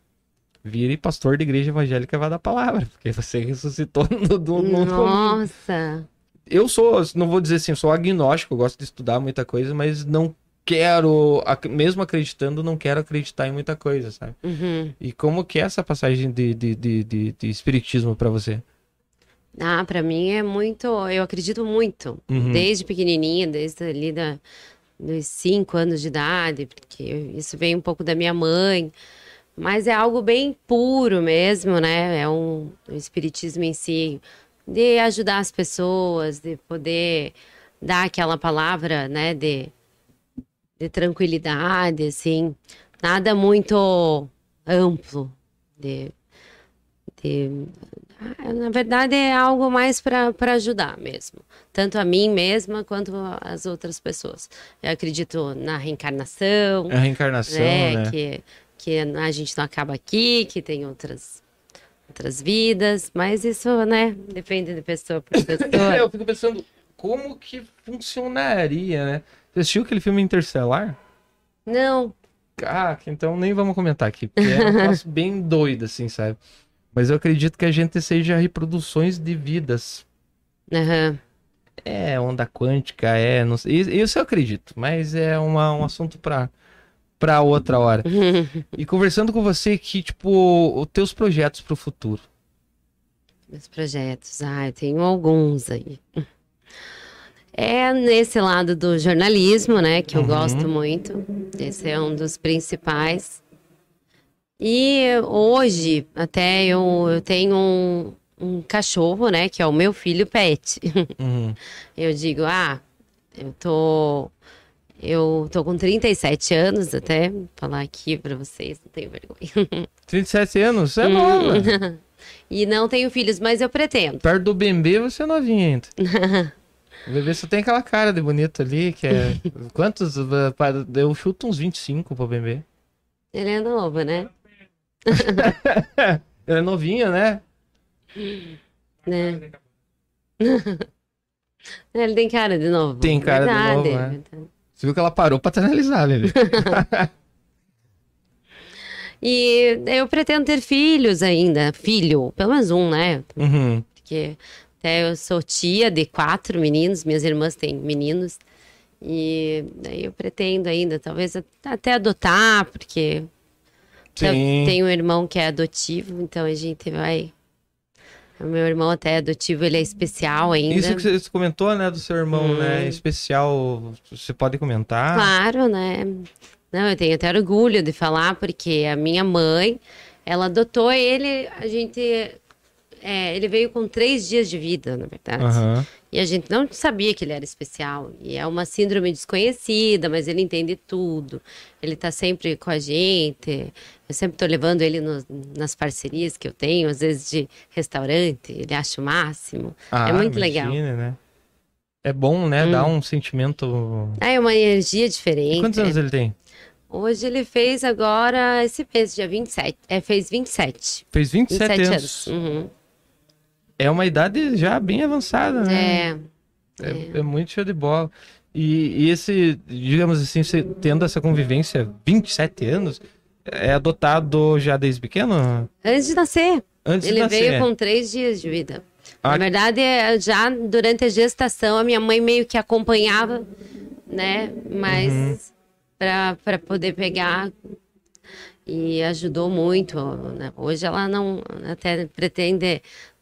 vire pastor de igreja evangélica e vai dar palavra, porque você ressuscitou no, no, no outro mundo." Nossa. Eu sou, não vou dizer assim, eu sou agnóstico, eu gosto de estudar muita coisa, mas não quero, mesmo acreditando, não quero acreditar em muita coisa, sabe? Uhum. E como que é essa passagem de, de, de, de, de espiritismo pra você? Ah, pra mim é muito. Eu acredito muito. Uhum. Desde pequenininha, desde ali da, dos cinco anos de idade, porque isso vem um pouco da minha mãe. Mas é algo bem puro mesmo, né? É um, o espiritismo em si, de ajudar as pessoas, de poder dar aquela palavra, né? De, de tranquilidade, assim. Nada muito amplo. De, de ah, Na verdade, é algo mais para ajudar mesmo. Tanto a mim mesma quanto as outras pessoas. Eu acredito na reencarnação, É a reencarnação, né? né? Que, que a gente não acaba aqui, que tem outras, outras vidas. Mas isso, né? Depende de pessoa para pessoa. eu fico pensando, como que funcionaria, né? Você assistiu aquele filme Interstellar? não. Ah, então nem vamos comentar aqui, porque é um negócio bem doido, assim, sabe? Mas eu acredito que a gente seja reproduções de vidas. Aham. É, onda quântica, é, não sei. Isso eu acredito, mas é uma, um assunto pra, pra outra hora. E conversando com você aqui, tipo, os teus projetos pro futuro. Meus projetos, ah, eu tenho alguns aí. É nesse lado do jornalismo, né, que eu Uhum. gosto muito. Esse é um dos principais. E hoje, até eu, eu tenho um, um cachorro, né? Que é o meu filho pet. Uhum. Eu digo, ah, eu tô. Eu tô com 37 anos, até falar aqui pra vocês, não tenho vergonha. 37 anos, você é nova. E não tenho filhos, mas eu pretendo. Perto do Bembê, você é novinha ainda. O bebê só tem aquela cara de bonito ali, que é. Quantos? pa- Eu chuto uns 25 pro bebê. Ele é novo, né? Ele é novinho, né? né? Ele tem cara de novo. Tem cara de Verdade, novo, é. verdade. Você viu que ela parou pra analisar, bebê. E eu pretendo ter filhos ainda. Filho, pelo menos um, né? Uhum. Porque até eu sou tia de quatro meninos, minhas irmãs têm meninos. E daí eu pretendo ainda, talvez at- até adotar, porque eu tenho um irmão que é adotivo, então a gente vai. O meu irmão até é adotivo, ele é especial ainda. Isso que você comentou, né, do seu irmão, Hum. né? Especial. Você pode comentar? Claro, né? Não, eu tenho até orgulho de falar, porque a minha mãe, ela adotou ele, a gente. É, ele veio com três dias de vida, na verdade. Aham. E a gente não sabia que ele era especial. E é uma síndrome desconhecida, mas ele entende tudo. Ele tá sempre com a gente. Eu sempre tô levando ele nos- nas parcerias que eu tenho, às vezes de restaurante. Ele acha o máximo. Ah, é muito legal. imagina, né? É bom, né? Hum. Dar um sentimento. Ah, é uma energia E diferente. quantos anos ele tem? Hoje ele fez agora, esse mês, dia 27. É, fez 27. Fez 27, 27 anos. anos. Uhum. É uma idade já bem avançada, né? É. É, é muito show de bola. E, e esse, digamos assim, você tendo essa convivência 27 anos, é adotado já desde pequeno? Antes de nascer. Antes Ele de nascer. veio com três dias de vida. Ah. Na verdade, é, já durante a gestação, a minha mãe meio que acompanhava, né? Mas Uhum. para poder pegar e ajudou muito. né? Hoje ela não até pretende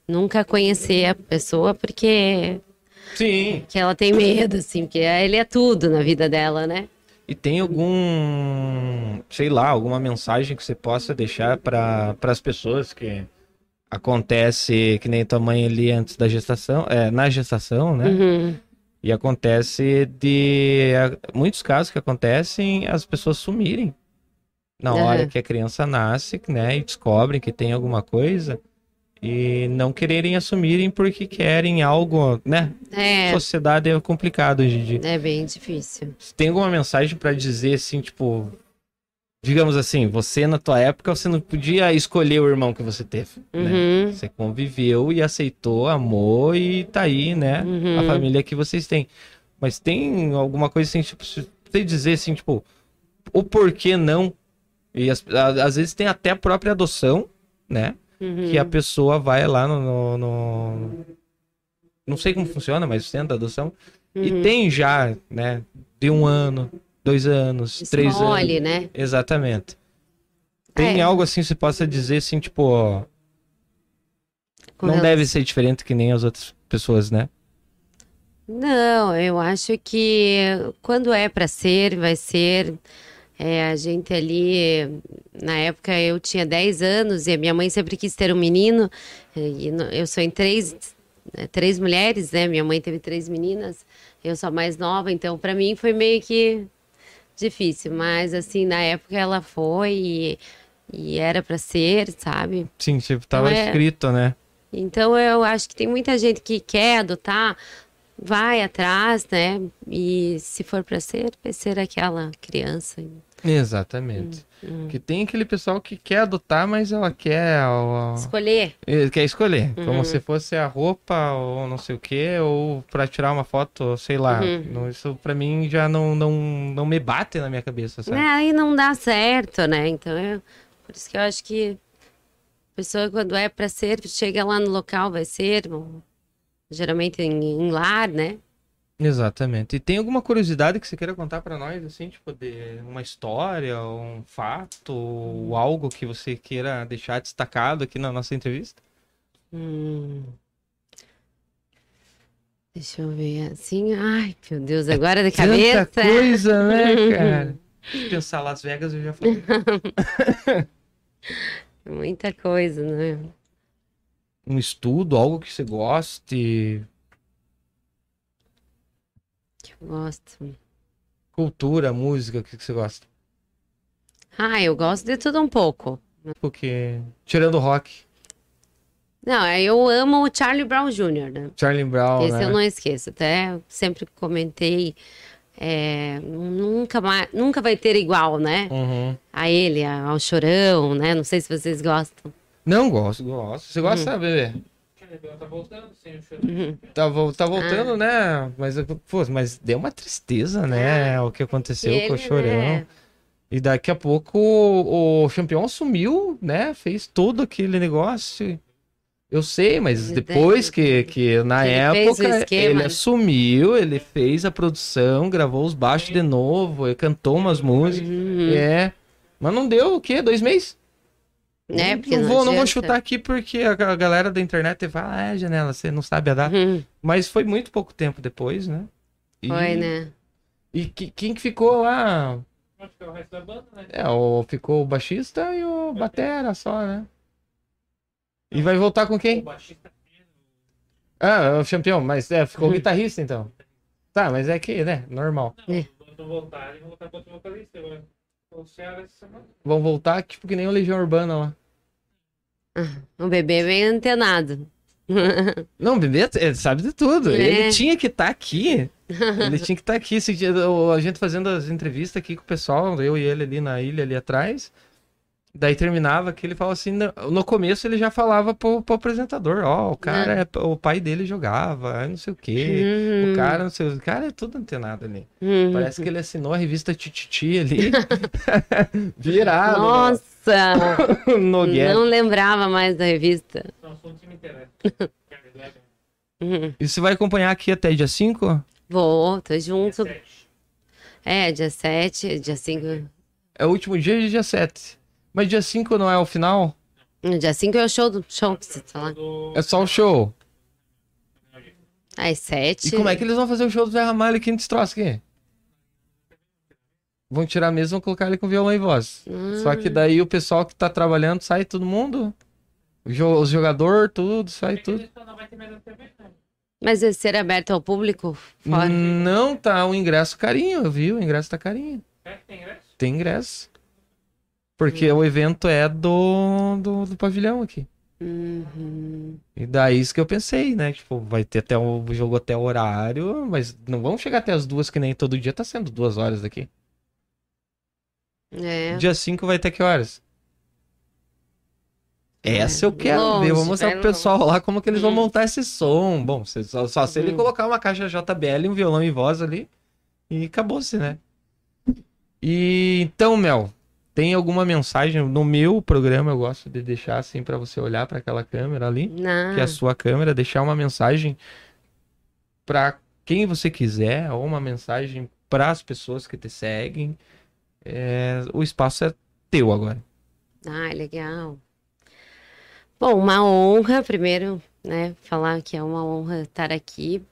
nunca conhecer a pessoa porque Sim. que ela tem medo, assim, porque ele é tudo na vida dela, né? E tem algum, sei lá, alguma mensagem que você possa deixar para as pessoas que acontece que nem tua mãe ali antes da gestação, é, na gestação, né? Uhum. E acontece de muitos casos que acontecem as pessoas sumirem na hora que a criança nasce, né, e descobrem que tem alguma coisa e não quererem assumirem porque querem algo, né? É, Sociedade é complicado hoje em dia. é bem difícil. Tem alguma mensagem pra dizer assim, tipo, digamos assim, você na tua época você não podia escolher o irmão que você teve, né? Uhum. Você conviveu e aceitou, amou e tá aí, né? Uhum. A família que vocês têm. Mas tem alguma coisa assim, tipo, você dizer assim, tipo, o porquê não? E as- a- às vezes tem até a própria adoção, né? Uhum. Que a pessoa vai lá no, no- no- Não sei como funciona, mas tem a adoção. E Uhum. tem já, né? De um ano, dois anos, três anos. Né? Exatamente. Tem É. algo assim que você possa dizer assim, tipo, ó, não relação- deve ser diferente que nem as outras pessoas, né? Não, eu acho que quando é para ser, vai ser. É, a gente ali, na época eu tinha 10 anos e a minha mãe sempre quis ter um menino. E eu sou em três, né, três mulheres, né? Minha mãe teve três meninas, eu sou a mais nova, então para mim foi meio que difícil. Mas assim, na época ela foi e, e era para ser, sabe? Sim, tipo, tava é- escrito, né? Então eu acho que tem muita gente que quer adotar, vai atrás, né? E se for para ser, vai ser aquela criança. Exatamente. Hum. Que tem aquele pessoal que quer adotar, mas ela quer, ó, Escolher. eh, quer escolher, Uhum. como se fosse a roupa ou não sei o que, ou pra tirar uma foto, sei lá. Uhum. Isso pra mim já não, não, não me bate na minha cabeça, sabe? Né? Aí não dá certo, né? Então eu, por isso que eu acho que a pessoa quando é para ser, chega lá no local, vai ser, ou geralmente em, em lar, né? Exatamente. E tem alguma curiosidade que você queira contar pra nós, assim, tipo, de uma história, um fato, ou algo que você queira deixar destacado aqui na nossa entrevista? Hum. Deixa eu ver assim. Ai, meu Deus, agora de cabeça. Tanta coisa, né, cara? Se pensar Las Vegas, eu já falei. Muita coisa, né? Um estudo, algo que você goste, Que eu gosto. cultura, música, o que que você gosta? Ah, eu gosto de tudo um pouco. Porque, tirando o rock, Não, eu amo o Charlie Brown Jr., né? Charlie Brown, Esse né? eu não esqueço. Até sempre comentei. é, nunca, mais, nunca vai ter igual, né? Uhum. A ele, ao Chorão, né? Não sei se vocês gostam. Não, gosto, gosto. Você gosta, Uhum. bebê? Tá voltando sem o choro. Tá, vo- tá Ah. voltando, né? Mas, pô, mas deu uma tristeza, né? O que aconteceu com o Ele, Chorão. né? E daqui a pouco o, o campeão assumiu, né? Fez todo aquele negócio. Eu sei, mas Ele depois que, que na Ele época ele assumiu, ele fez a produção, gravou os baixos de novo, ele cantou umas músicas. Uhum. É. Mas não deu o quê? Dois meses? Né? Porque não, vou, não vou chutar aqui porque a, a galera da internet fala, ah, é, Janela, você não sabe a data. Uhum. Mas foi muito pouco tempo depois, né? E, Foi, né? E que- quem que ficou lá? Acho que é o resto da banda, né? É, o, ficou o baixista e o batera só, né? E vai voltar com O quem? baixista Ah, o campeão, mas é, ficou o Uhum. guitarrista então. Tá, mas é que, né, normal. É. Quando voltar, eles vão voltar com outro vocalista. agora. O. Vão voltar tipo que nem o Legião Urbana lá. O bebê é bem antenado. Não, o bebê sabe de tudo. É. Ele tinha que estar aqui. Ele tinha que estar aqui. Esse dia, a gente fazendo as entrevistas aqui com o pessoal, eu e ele ali na ilha, ali atrás. Daí terminava que ele falava assim, no, começo ele já falava pro, pro apresentador, ó, o cara, é, o pai dele jogava, não sei o quê. Uhum. O cara, não sei, o cara é tudo antenado ali. Uhum. Parece que ele assinou a revista Tititi ali. Virado. Nossa! no, no. Não lembrava mais da revista. Não, sou um time inteiro. Uhum. E você vai acompanhar aqui até dia 5? Vou, tô junto. É, dia 7, dia 5. É o último dia de dia 7. Mas dia 5 não é o final? Dia 5 é o show do show que você tá lá. É só o show. Às 7. E como é que eles vão fazer o show do Zé Ramalho aqui nesse troço aqui? Vão tirar mesmo, vão colocar ele com violão e voz. Só que daí o pessoal que tá trabalhando sai todo mundo. Os jogadores, tudo, sai tudo. Né? Mas vai ser aberto ao público? Fora? Não, tá o ingresso carinho, eu vi, o ingresso tá carinho. É, tem ingresso? Tem ingresso. Porque o evento é do, do, do pavilhão aqui. Uhum. E daí isso que eu pensei, né? Tipo, vai ter até o jogo até o horário, mas não vamos chegar até as duas, que nem todo dia tá sendo duas horas daqui. É. Dia 5 vai ter que horas? Essa eu quero Longe, ver. Vou mostrar vai pro pessoal lá como que eles vão Hum. montar esse som. Bom, só, só se ele Hum. colocar uma caixa JBL, um violão e voz ali. E acabou-se, né? E então, Mel, tem alguma mensagem no meu programa? Eu gosto de deixar assim pra você olhar pra aquela câmera ali. Não. que é a sua câmera, deixar uma mensagem para quem você quiser, ou uma mensagem para as pessoas que te seguem. É, o espaço é teu agora. Ah, legal. Bom, uma honra, primeiro, né, falar que é uma honra estar aqui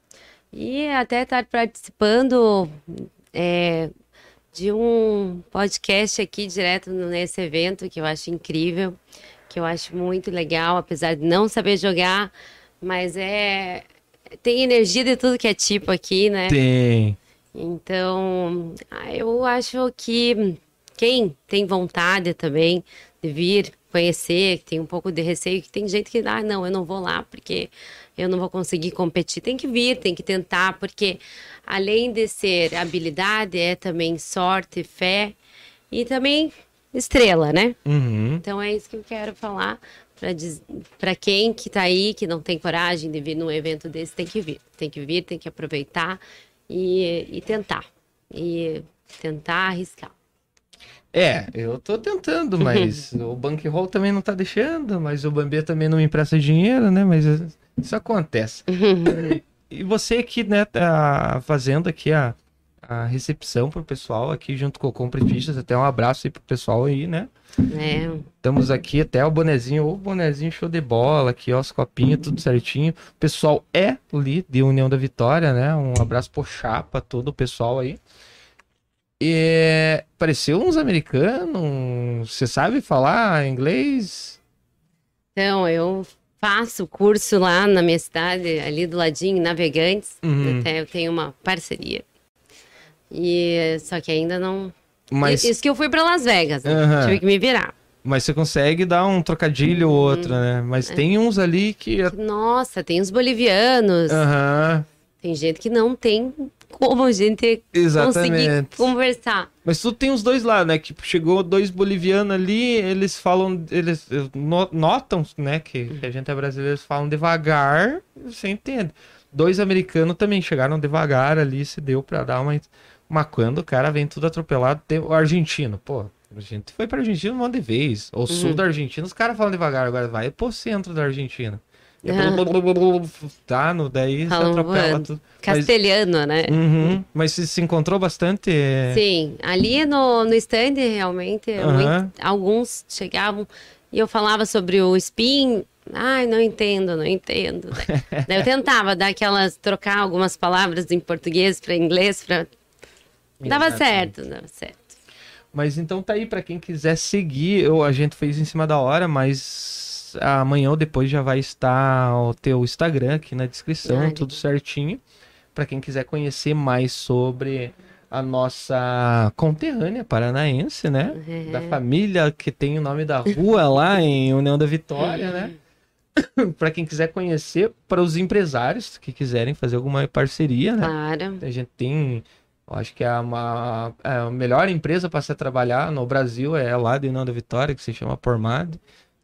e até estar participando é, de um podcast aqui direto nesse evento que eu acho incrível, que eu acho muito legal, apesar de não saber jogar, mas é tem energia de tudo que é tipo aqui, né? Tem. Então, ah, eu acho que quem tem vontade também de vir conhecer, que tem um pouco de receio, que tem gente que, ah, não, eu não vou lá porque eu não vou conseguir competir. Tem que vir, tem que tentar, porque além de ser habilidade, é também sorte, fé e também estrela, né? Uhum. Então é isso que eu quero falar para quem que tá aí, que não tem coragem de vir num evento desse, tem que vir. Tem que vir, tem que aproveitar e, e tentar. E tentar arriscar. É, eu tô tentando, mas o bankroll também não tá deixando, mas o Bambê também não me empresta dinheiro, né? Mas isso acontece. E você que, né, tá fazendo aqui a, a recepção pro pessoal aqui junto com o Compre Fichas, até um abraço aí pro pessoal aí, né? É, Estamos aqui até o bonezinho, o bonezinho show de bola aqui, ó, os copinhos, tudo certinho. O pessoal é ali de União da Vitória, né? Um abraço pro Chapa, todo o pessoal aí. E pareceu uns americanos. Você sabe falar inglês? Então, eu faço curso lá na minha cidade, ali do ladinho, em Navegantes. Uhum. Até eu tenho uma parceria. E só que ainda não. Mas, Isso que eu fui pra Las Vegas, né? Aham. Tive que me virar. mas você consegue dar um trocadilho ou outro, né? Mas tem uns ali que. Nossa, tem os bolivianos. Aham, Tem gente que não tem como a gente conseguir exatamente. conversar. Mas tu tem os dois lados, né? Que chegou dois bolivianos ali, eles falam, eles eh, no- notam, né? Que, que a gente é brasileiro, eles falam devagar, você entende. Dois americanos também chegaram devagar ali, se deu pra dar uma. Mas quando o cara vem tudo atropelado, tem o argentino, pô. A gente foi pra Argentina um monte de vez. O sul da Argentina, os caras falam devagar, agora vai pro centro da Argentina. É blá, blá, Tá, no, daí você Falam atropela voando. tudo. Mas, Castelhano, né? Uhum, mas se, se encontrou bastante. é, Sim, ali no, no stand, realmente, Aham. muito- alguns chegavam e eu falava sobre o spin. Ai, não entendo, não entendo. Daí eu tentava dar aquelas, trocar algumas palavras em português para inglês, pra... dava certo, dava certo. Mas então tá aí pra quem quiser seguir, eu, a gente fez em cima da hora, mas amanhã ou depois já vai estar o teu Instagram aqui na descrição, Ai, tudo certinho. Pra quem quiser conhecer mais sobre a nossa conterrânea paranaense, né? É. Da família que tem o nome da rua lá em União da Vitória, né? Pra quem quiser conhecer, para os empresários que quiserem fazer alguma parceria, né? Claro. A gente tem, eu acho que é uma, é a melhor empresa para se trabalhar no Brasil é lá de União da Vitória, que se chama Pormad.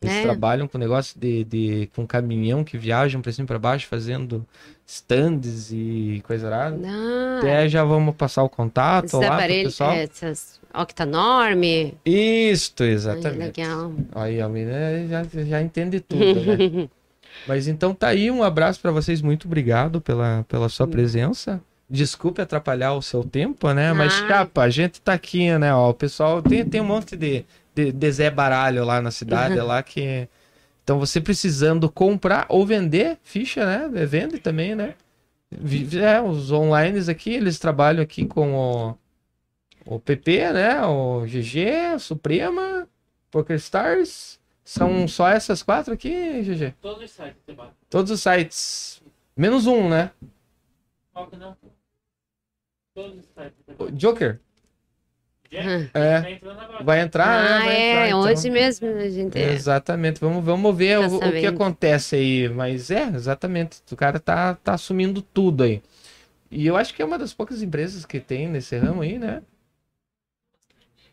Eles É. trabalham com negócio de, de com caminhão que viajam para cima e para baixo fazendo stands e coisa rara. Ah, Até já vamos passar o contato esses lá pro aparelhos, pessoal. é, essas octanorme. Isto, Ai, exatamente. legal. Aí a menina já, já entende tudo, né? Mas então tá aí, um abraço para vocês, muito obrigado pela, pela sua presença. Desculpe atrapalhar o seu tempo, né? Mas, Ah. chapa, a gente tá aqui, né? Ó, o pessoal tem, tem um monte de, de, de Zé Baralho lá na cidade, lá que. Então, você precisando comprar ou vender ficha, né? Vende também, né? É, os online aqui, eles trabalham aqui com o, o PP, né? O GG, Suprema, PokerStars. São só essas quatro aqui, GG? Todos os sites. Todos os sites. Menos um, né? Qual que não? Todos os sites Joker. Jack, É. tá. Vai entrar, né? ah, Vai é, entrar, então. hoje mesmo a gente. é. Exatamente. Vamos, vamos ver Tá o, o que acontece aí. Mas é, exatamente. O cara tá, tá assumindo tudo aí. E eu acho que é uma das poucas empresas que tem nesse ramo aí, né?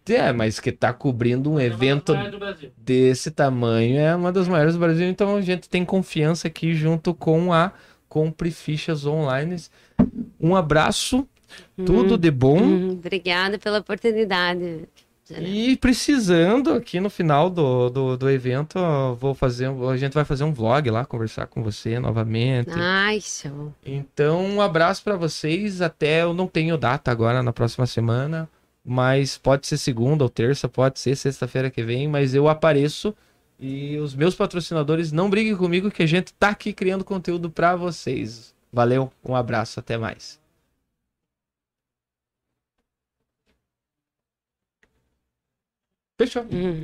É, mas que tá cobrindo um evento do Brasil. desse tamanho é uma das maiores do Brasil, então a gente tem confiança aqui junto com a Compre Fichas Online. Um abraço, tudo de bom. Hum, obrigada pela oportunidade. E precisando, aqui no final do, do, do evento, vou fazer, a gente vai fazer um vlog lá, conversar com você novamente. Ai, show. Então, um abraço para vocês. Até eu não tenho data agora na próxima semana, mas pode ser segunda ou terça, pode ser sexta-feira que vem, mas eu apareço e os meus patrocinadores não briguem comigo que a gente tá aqui criando conteúdo para vocês. Valeu, um abraço, até mais. Fechou. Hum.